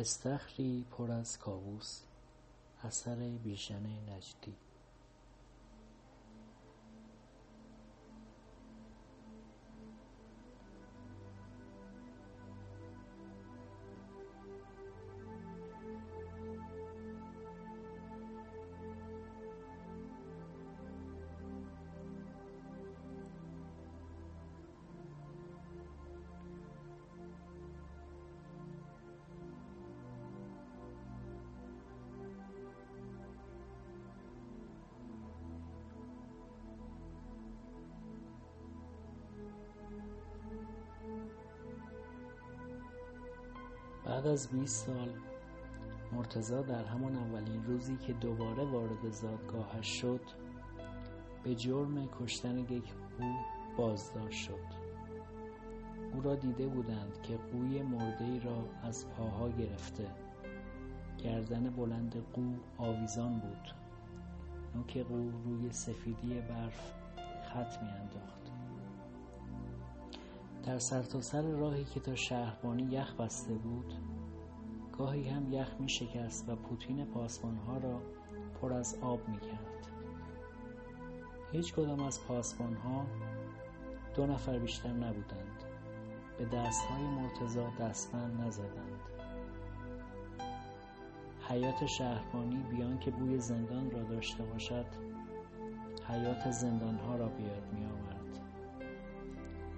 استخری پر از کاووس اثر بیژن نجدی. از بیست سال مرتضی در همان اولین روزی که دوباره وارد زادگاهش شد به جرم کشتن یک قو بازداشت شد. او را دیده بودند که قوی مردهای را از پاها گرفته. گردن بلند قو آویزان بود. نوک قو روی سفیدی برف خط میانداخت. در سرتاسر راهی که تا شهربانی یخ بسته بود گاهی هم یخ می شکست و پوتین پاسبانها را پر از آب می کرد هیچ کدام از پاسبانها دو نفر بیشتر نبودند. به دستهای مرتضی دستبند نزدند. حیات شهربانی بیان که بوی زندان را داشته باشد حیات زندانها را به یاد می آورد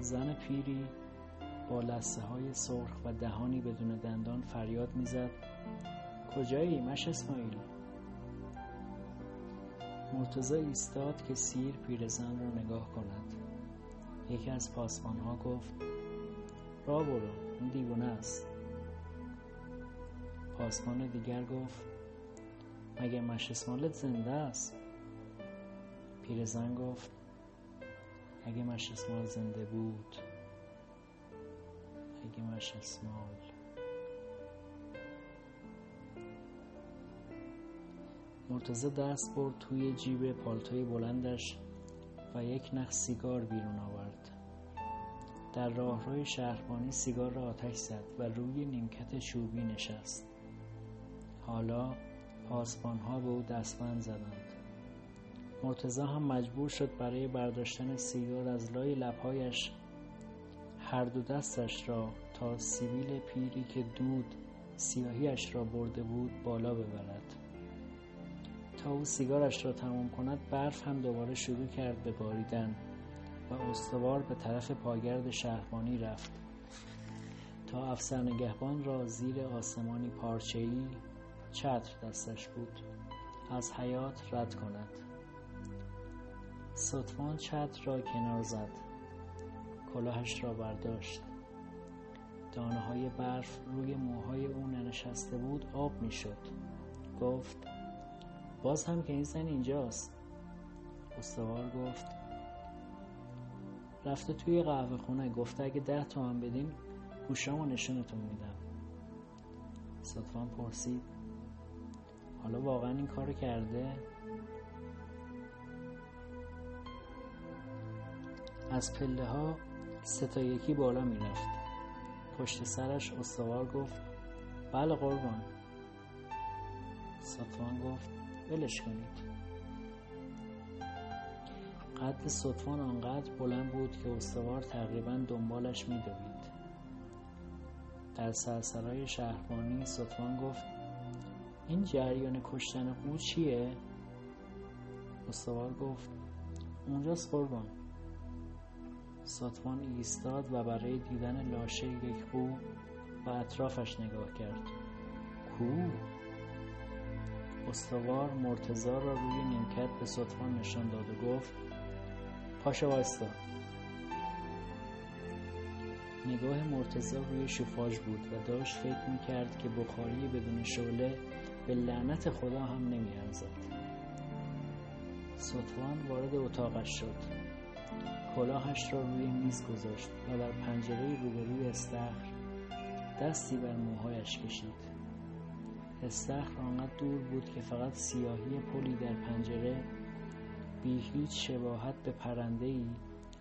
زن پیری با های سرخ و دهانی بدون دندان فریاد می‌زد. کجایی مش اسماعیل؟ مرتضی ایستاد که سیر پیرزن را نگاه کند. یکی از پاسبان ها گفت را برو این دیوانه است. پاسبان دیگر گفت مگه اسمالت زنده است؟ پیرزن گفت اگه اسمال زنده بود اگه مش اسمال. مرتزه دست برد توی جیب پالتوی بلندش و یک نخ سیگار بیرون آورد. در راهروی شهربانی سیگار را آتش زد و روی نیمکت چوبی نشست. حالا پاسبان ها به او دستبند زدند. مرتضی هم مجبور شد برای برداشتن سیگار از لای لبهایش هر دو دستش را تا سیبیل پیری که دود سیاهیش را برده بود بالا ببرد. تا او سیگارش را تمام کند برف هم دوباره شروع کرد به باریدن و استوار به طرف پاگرد شهربانی رفت. تا افسر نگهبان را زیر آسمانی پارچه‌ای چتر دستش بود. از حیات رد کند. ستوان چتر را کنار زد. کلاهش را برداشت. دانه های برف روی موهای او ننشسته بود آب می‌شد. گفت باز هم که این زن اینجاست. استوار گفت رفته توی قهوه خونه گفته اگه ده تومن بدین گوشامو نشونتون میدم. ستوان پرسید حالا واقعا این کارو کرده؟ از پله ها سه تا یکی بالا می‌رفت پشت سرش استوار گفت بله قربان. سطوان گفت ولش کنید. قد سطوان آنقدر بلند بود که استوار تقریبا دنبالش میدوید. در سرسرای شهربانی سطوان گفت این جریان کشتن قو چیه؟ استوار گفت اونجاست قربان. ساتوان ایستاد و برای دیدن لاشه یک قو و اطرافش نگاه کرد. کو؟ استوار مرتزا را روی نیمکت به سطفان نشان داد و گفت پاشا وایستا. نگاه مرتزا روی شوفاژ بود و داشت فکر می‌کرد که بخاری بدون شعله به لعنت خدا هم نمیارزد. سطفان وارد اتاقش شد. کلاهش را روی میز گذاشت و در پنجره روبروی استخر دستی بر موهایش کشید. استخر آنقدر دور بود که فقط سیاهی پلی در پنجره بی هیچ شباهت به پرنده ای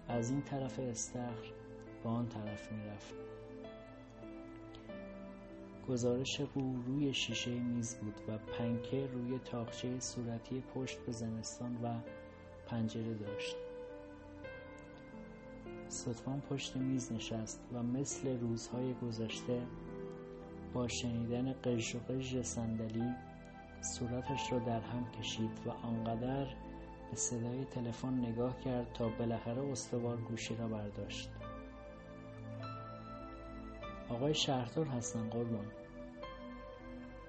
از این طرف استخر به آن طرف می‌رفت. گزارش قو روی شیشه میز بود و پنکه روی تاقچه صورتی پشت به زمستان و پنجره داشت. صدفان پشت میز نشست و مثل روزهای گذشته با شنیدن قژ و قژ صندلی صورتش را در هم کشید و آنقدر به صدای تلفن نگاه کرد تا بالاخره استوار گوشی را برداشت. آقای شهردار هستن قربان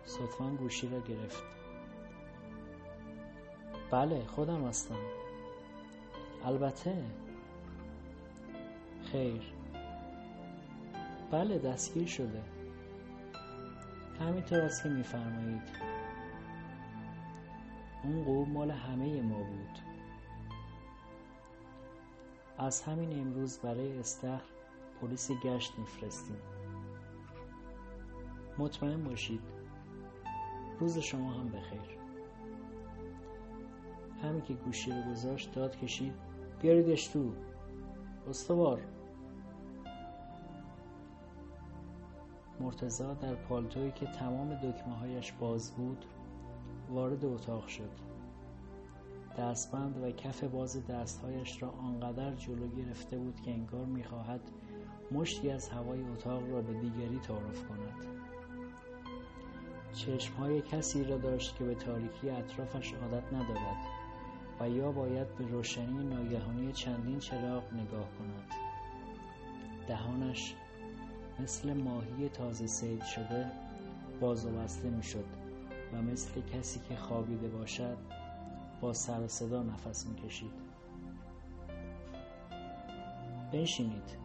صدفان گوشی را گرفت. بله خودم هستم. البته خیر. بله دستگیر شده. همینطور است که میفرمایید. اون قوم مال همه ما بود. از همین امروز برای استخر پلیس گشت میفرستیم. مطمئن باشید روز شما هم بخیر. همین که گوشی رو گذاشت داد کشید. بیاریدش تو. استوار. مرتزا در پالتویی که تمام دکمه هایش باز بود وارد اتاق شد. دستبند و کف باز دستهایش را آنقدر جلو گرفته بود که انگار می‌خواهد مشتی از هوای اتاق را به دیگری تعارف کند. چشمهای کسی را داشت که به تاریکی اطرافش عادت ندارد و یا باید به روشنی ناگهانی چندین چراغ نگاه کند. دهانش مثل ماهی تازه سید شده باز و بسته می شد و مثل کسی که خوابیده باشد با سر صدا نفس می کشید بنشینید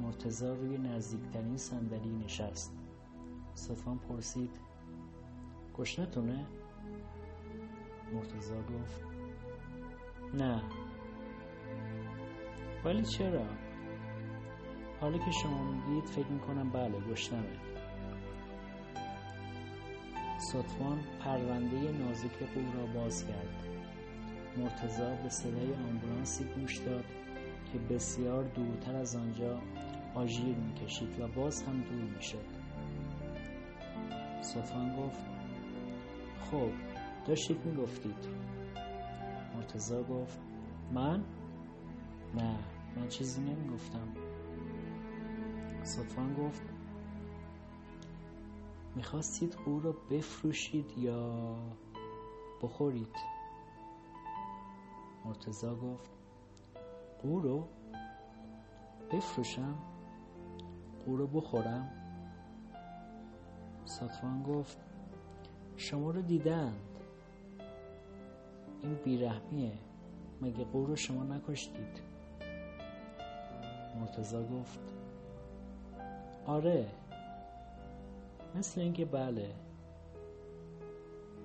مرتزا روی نزدیکترین صندلی نشست صفان پرسید گشنتونه؟ مرتزا گفت نه ولی چرا؟ حالا که شما میگید فکر می‌کنم بله گشنمه. صدفان پرونده نازک قو را باز کرد. مرتزا به صدای آمبولانسی گوش داد که بسیار دورتر از آنجا آژیر می‌کشید و باز هم دور می‌شد. صدفان گفت خب داشتید می‌گفتید. مرتزا گفت من؟ نه من چیزی نمی‌گفتم. صدفان گفت می‌خواستید او را بفروشید یا بخورید؟ مرتزا گفت قو رو بفروشم قو رو بخورم. صدفان گفت شما رو دیدند. این بیرحمیه مگه قو رو شما نکشتید؟ مرتزا گفت آره. مثل اینکه بله.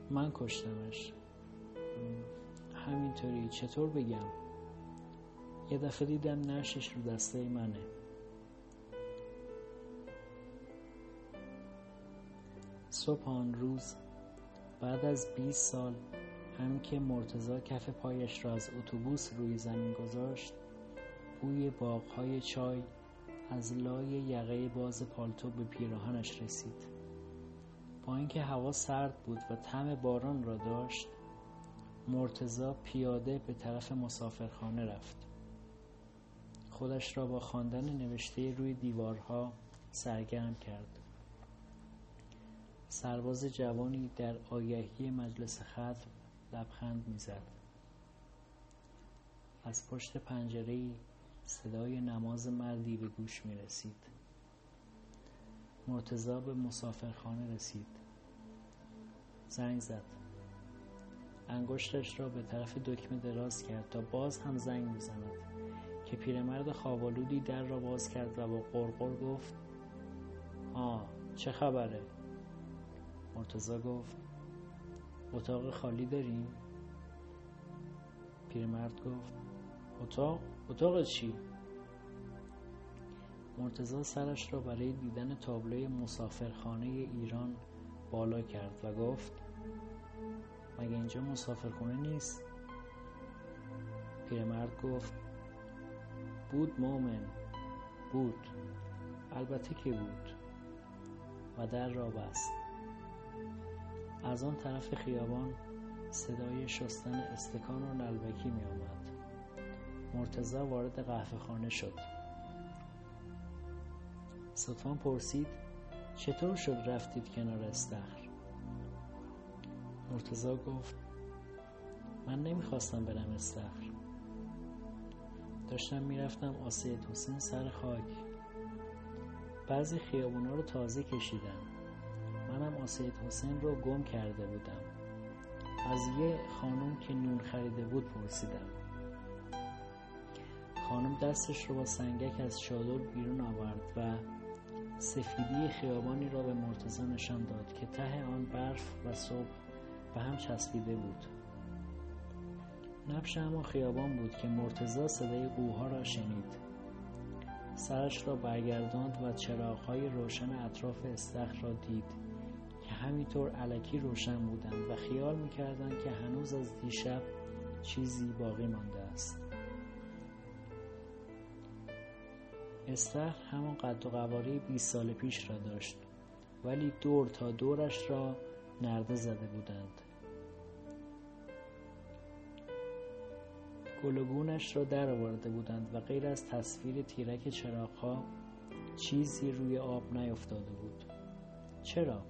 من کشتمش. همینطوری. چطور بگم؟ یه دفعه دیدم نشش رو دسته منه. صبح آن روز بعد از 20 سال هم که مرتزا کف پایش را از اتوبوس روی زمین گذاشت بوی باغهای چای از لای یقه باز پالتو به پیراهنش رسید. با اینکه هوا سرد بود و طعم باران را داشت مرتزا پیاده به طرف مسافرخانه رفت. خودش را با خواندن نوشته روی دیوارها سرگرم کرد. سرباز جوانی در آگهی مجلس خط لبخند می‌زد. از پشت پنجره صدای نماز مردی به گوش می رسید مرتزا به مسافرخانه رسید. زنگ زد. انگشتش را به طرف دکمه دراز کرد تا باز هم زنگ بزند که پیرمرد خوابالودی در را باز کرد و با قرقر گفت آه چه خبره؟ مرتزا گفت اتاق خالی داریم؟ پیرمرد گفت اتاق؟ اتاق چی؟ مرتزا سرش را برای دیدن تابلوی مسافرخانه ایران بالا کرد و گفت مگه اینجا مسافرخانه نیست؟ پیرمرد گفت بود مومن بود البته که بود و در را بست. از آن طرف خیابان صدای شستن استکان و نلبکی می آمد مرتزا وارد قهوه خانه شد. ستوان پرسید چطور شد رفتید کنار استخر؟ مرتزا گفت من نمی‌خواستم برم استخر. داشتم می‌رفتم آسید حسین سر خاک. بعضی خیابونا رو تازه کشیدم. منم آسید حسین رو گم کرده بودم. از یه خانم که نون خریده بود پرسیدم. خانم دستش رو با سنگک از چادر بیرون آورد و سفیدی خیابانی را به مرتزا نشان داد که ته آن برف و صبح به هم چسبیده بود. نبش همان خیابان بود که مرتزا صدای قوها را شنید. سرش را برگرداند و چراغهای روشن اطراف استخر را دید که همینطور علکی روشن بودند و خیال می‌کردند که هنوز از دیشب چیزی باقی مانده است. استخر همان قد و قواره 20 سال پیش را داشت ولی دور تا دورش را نرده زده بودند گلگونش را در آورده بودند و غیر از تصویر تیرک چراغها چیزی روی آب نیفتاده بود چرا؟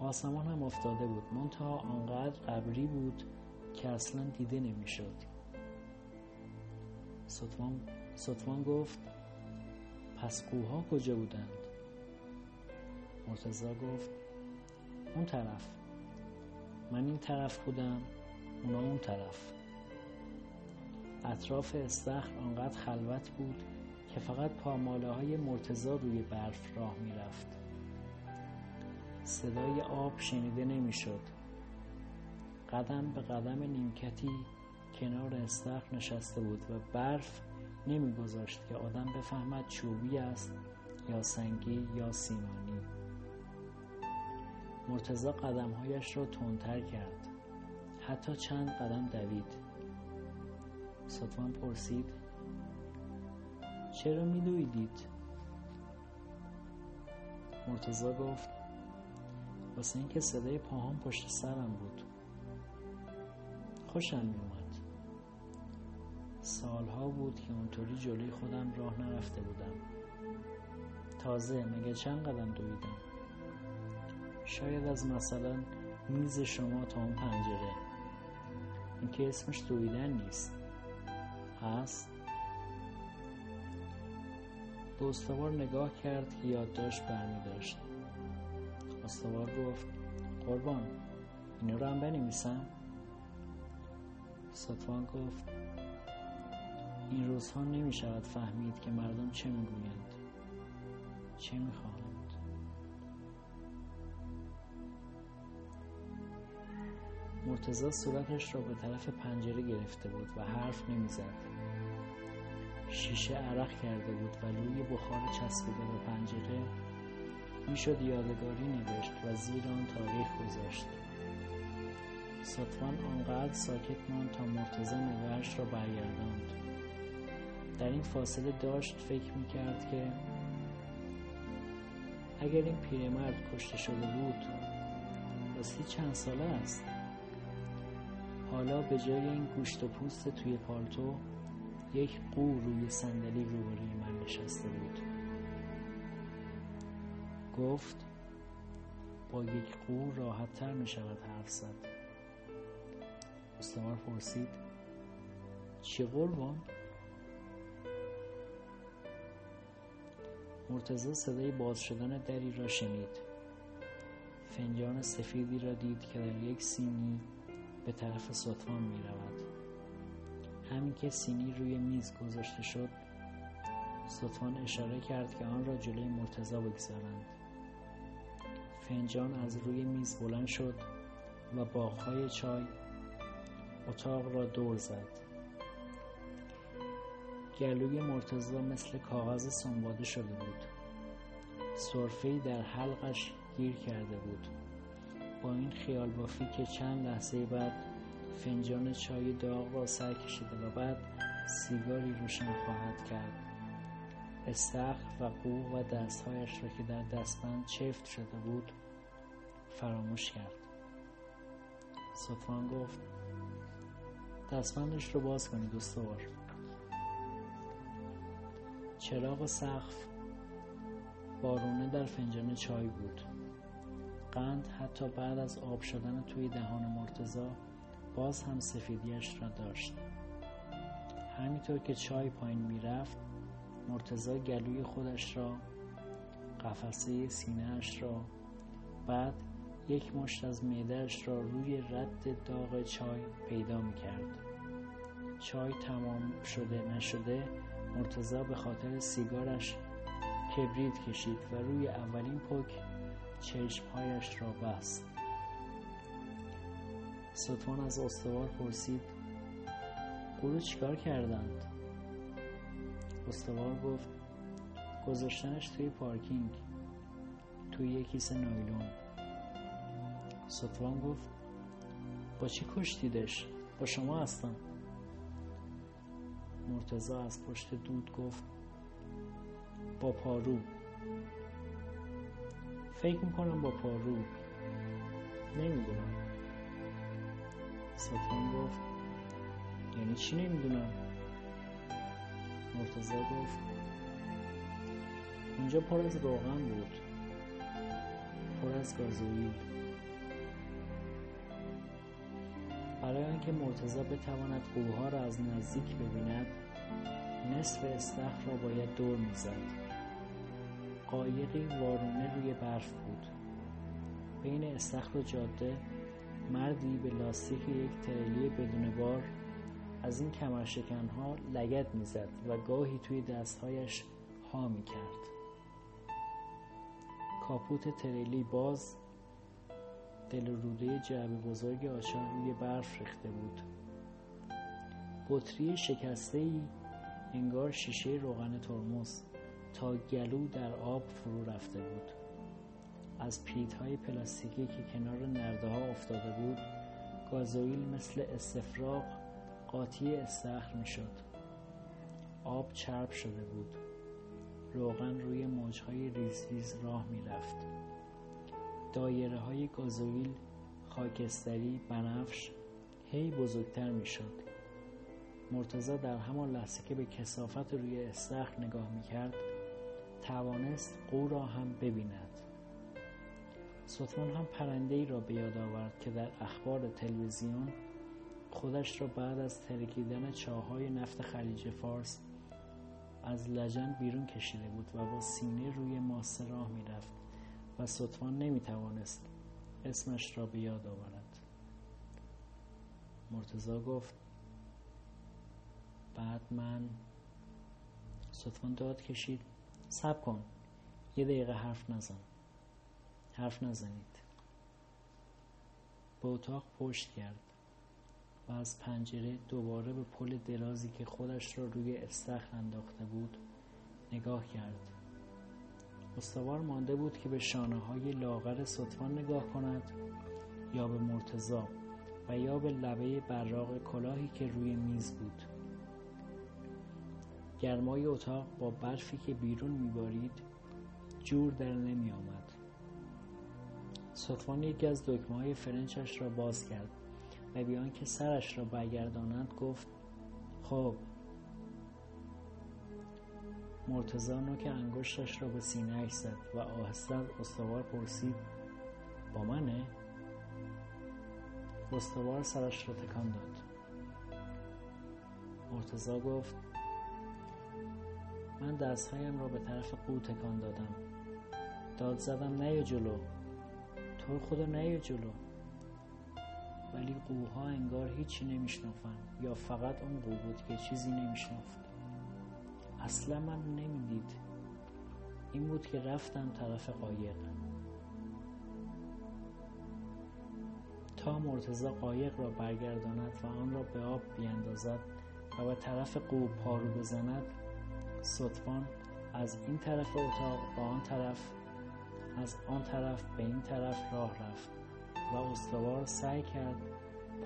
آسمان هم افتاده بود منتها آنقدر قبری بود که اصلا دیده نمی‌شد. ستوان, ستوان گفت پس قوها کجا بودند؟ مرتزا گفت اون طرف من این طرف بودم اونا اون طرف اطراف استخر آنقدر خلوت بود که فقط پاماله های مرتزا روی برف راه می‌رفت صدای آب شنیده نمی‌شد. قدم به قدم نیمکتی کنار استخر نشسته بود و برف نمیگذاشت که آدم بفهمد چوبی است یا سنگی یا سیمانی. مرتزا قدمهایش را تندتر کرد. حتی چند قدم دوید. ستوان پرسید چرا میدویدید مرتزا گفت واسه اینکه صدای پاهام پشت سرم بود. خوشم میومد سالها بود که اونطوری جلوی خودم راه نرفته بودم. تازه مگه چند قدم دویدم؟ شاید از مثلا میز شما تا اون پنجره. این که اسمش دویدن نیست. هست. به استوار نگاه کرد که یادداشت برمی داشت استوار گفت قربان اینو رو هم بنویسم؟ ستوان گفت این روزها نمی شود فهمید که مردم چه می‌گویند چه می‌خواهند. مرتزا صورتش را به طرف پنجره گرفته بود و حرف نمی‌زد. شیشه عرق کرده بود و روی بخار چسبیده به پنجره. می‌شد یادگاری نوشت و زیر آن تاریخ گذاشت. سطفان آنقدر ساکت ماند تا مرتزا نگاهش را برگرداند. در این فاصله داشت فکر می‌کرد که اگر این پیرمرد کشته شده بود راستی چند ساله است؟ حالا به جای این گوشت و پوست توی پالتو یک قو روی صندلی روبروی من نشسته بود. گفت با یک قو راحت تر می شود حرف زد. استوار پرسید چی قربان؟ مرتزا صدای باز شدن دری را شنید. فنجان سفیدی را دید که در یک سینی به طرف ستوان می رود. همین که سینی روی میز گذاشته شد ستوان اشاره کرد که آن را جلوی مرتزا بگذارند. فنجان از روی میز بلند شد و باغهای چای اتاق را دور زد. گلوی مرتزا مثل کاغذ سنباده شده بود. صرفهای در حلقش گیر کرده بود. با این خیال بافی که چند لحظه بعد فنجان چای داغ را سر کشیده و بعد سیگاری روشن خواهد کرد. استخر و قو و دستهایش را که در دستبند چفت شده بود فراموش کرد. سطفان گفت دستبندش رو باز کنید استوار چراغ سقف بارونه در فنجان چای بود قند حتی بعد از آب شدن توی دهان مرتزا باز هم سفیدیش را داشت همینطور که چای پایین می‌رفت مرتزا گلوی خودش را قفسه سینهاش را بعد یک مشت از معدهش را روی رد داغ چای پیدا می کرد. چای تمام شده نشده مرتزا به خاطر سیگارش کبریت کشید و روی اولین پک چشمهایش را بست. ستوان از استوار پرسید قولو چیکار کردند؟ استوار گفت گذاشتنش توی پارکینگ توی یک کیسه نایلون. ستوان گفت با چی کشتیدش؟ با شما هستم. مرتزا از پشت دود گفت با پارو. فکر می‌کنم با پارو. نمی‌دونم. ستوان گفت یعنی چی نمی‌دونم؟ مرتزا گفت اونجا پر از روغن بود. پر از گازوئیل. برای آنکه مرتزا بتواند قوها را از نزدیک ببیند نصف استخر را باید دور می‌زد. قایقی وارونه روی برف بود. بین استخر و جاده مردی به لاستیک یک تریلی بدون بار از این کمرشکنها لگت می‌زد و گاهی توی دستهایش ها می‌کرد. کاپوت تریلی باز دل روده جعبه بزرگ آچار روی برف ریخته بود. بطری شکسته ای انگار شیشه روغن ترمز تا گلو در آب فرو رفته بود. از های پلاستیکی که کنار نرده ها افتاده بود گازوئیل مثل استفراغ قاطی استخر می شد آب چرب شده بود. روغن روی موجهای ریز ریز راه می رفت دایره های گازوئیل خاکستری بنفش هی بزرگتر می شد مرتزا در همان لحظه که به کسافت روی استخر نگاه می کرد توانست قو را هم ببیند. ستمان هم پرنده ای را به یاد آورد که در اخبار تلویزیون خودش را بعد از ترکیدن چاهای نفت خلیج فارس از لجن بیرون کشیده بود و با سینه روی ماسه راه می‌رفت. و ستوان نمی‌توانست اسمش را به یاد آورد. مرتزا گفت بعد من ستوان داد کشید. سب کن یه دقیقه حرف نزن. حرف نزنید. به اتاق پشت کرد و از پنجره دوباره به پل درازی که خودش را روی استخر انداخته بود نگاه کرد. استوار مانده بود که به شانه های لاغر سطفان نگاه کند یا به مرتزا و یا به لبه براغ کلاهی که روی میز بود. گرمای اتاق با برفی که بیرون میبارید جور در نمی آمد صفوان یکی از دکمه های فرنچش را باز کرد و بیان که سرش را برگردانند گفت خب مرتزا نوک انگشتش را به سینه زد و آهسته از استوار پرسید با منه؟ استوار سرش را تکان داد. مرتزا گفت من دستهایم را به طرف قو تکان دادم. داد زدم نه جلو. تو خدا نه جلو. ولی قوها انگار هیچی نمیشنفن یا فقط اون قو بود که چیزی نمیشنفت اصلا من نمی‌دید. این بود که رفتم طرف قایق. تا مرتزا قایق را برگرداند و آن را به آب بیاندازد و به طرف قو پارو بزند ستوان از این طرف اتاق به آن طرف از آن طرف به این طرف راه رفت و استوار سعی کرد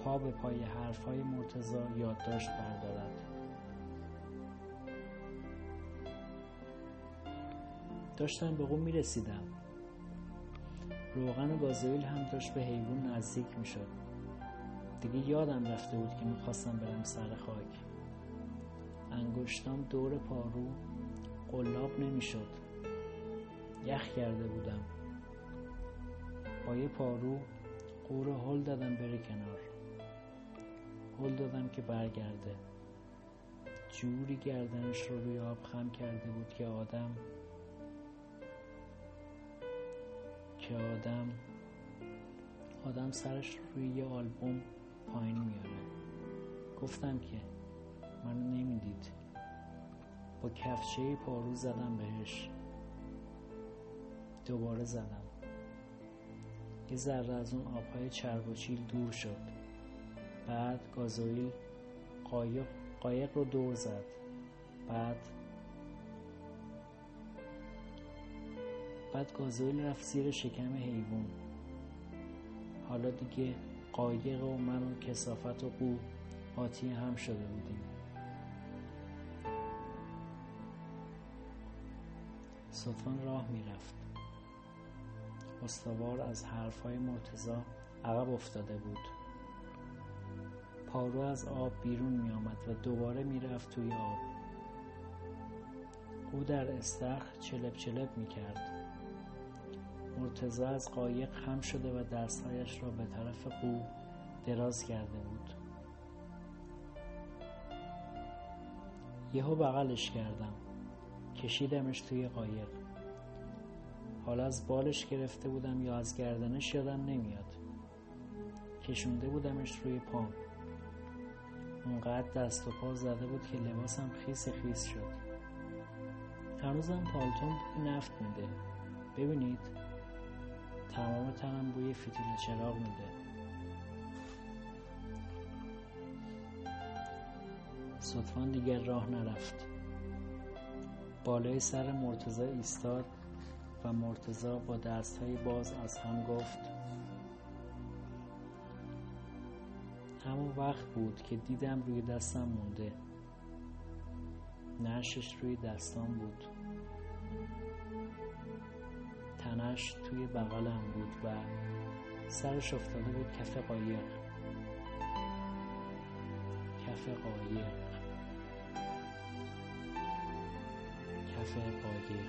پا به پای حرفهای مرتزا یادداشت بردارد. داشتم به قوم می‌رسیدم. روغن گازوئیل هم داشت به حیوان نزدیک می‌شد. دیگه یادم رفته بود که می‌خواستم برم سر خاک. انگشتام دور پارو قلاب نمی‌شد. یخ کرده بودم. با یه پارو قور هل دادم بره کنار. هل دادم که برگرده. جوری گردنش رو روی آب خم کرده بود که آدم که آدم آدم سرش روی یه آلبوم پایین میاره. گفتم که منو نمی‌دید. با کفچه پارو زدم بهش. دوباره زدم. یه ذره از اون آبهای چیل دور شد. بعد گازوئیل قایق قایق رو دور زد. بعد بعد گازوئیل رفت زیر شکم حیوان. حالا دیگه قایق و من و کسافت و قو آتی هم شده بودیم. صدفان راه می‌رفت. استوار از حرفهای مرتزا عقب افتاده بود. پارو از آب بیرون می آمد و دوباره می رفت توی آب. او در استخ چلب چلب می کرد مرتزا از قایق خم شده و دستهایش را به طرف قو دراز کرده بود. یهو بغلش کردم. کشیدمش توی قایق. حالا از بالش گرفته بودم یا از گردنش یادم نمیاد. کشونده بودمش روی پام. اونقدر دست و پا زده بود که لباسم خیس خیس شد. هنوزم پالتون نفت میده. ببینید. تمام تنم بوی فتیل چراغ میده. صدفان دیگر راه نرفت. بالای سر مرتزا ایستاد و مرتزا با دستهای باز از هم گفت همون وقت بود که دیدم روی دستم مونده. نشش روی دستام بود. تنش توی بغلم بود و سرش افتاده بود کف قایق. کف قایق. کف قایق.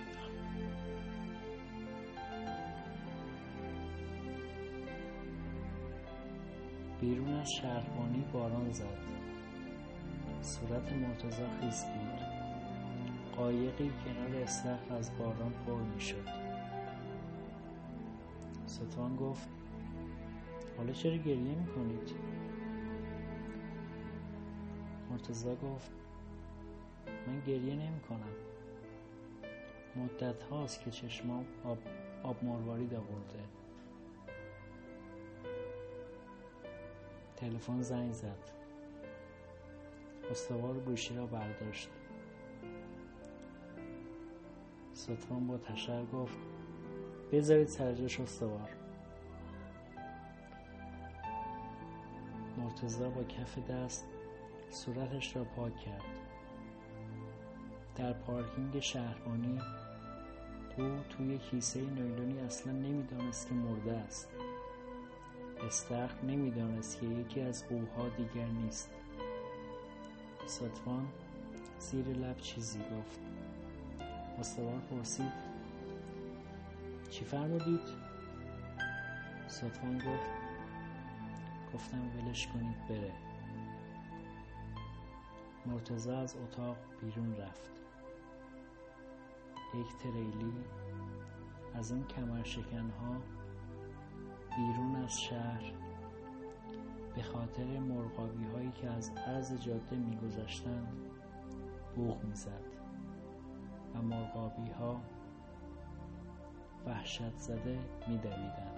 بیرون از شهربانی باران زد. صورت مرتزا خیس بود. قایقی کنار استخر از باران پر می شد ستوان گفت حالا چرا گریه می کنید؟ مرتزا گفت من گریه نمی کنم مدت هاست که چشمام آب, آب مروارید آورده. تلفن زنگ زد. استوار گوشی را برداشت. ستوان با تشر گفت بذارید سرجاش استوار مرتزا با کف دست صورتش را پاک کرد. در پارکینگ شهربانی او توی کیسه نیلونی اصلا نمی‌دانست که مرده است. استخر نمی‌دانست که یکی از قوها دیگر نیست. ساتوان زیر لب چیزی گفت. استوار پرسید چی فرمودید؟ ساتوان گفت گفتم ولش کنید بره. مرتزا از اتاق بیرون رفت. یک تریلی از این کمرشکنها بیرون از شهر به خاطر مرغابی هایی که از عرض جاده میگذشتند بوغ می‌زد. و مرغابی ها وحشت زده میدویدند.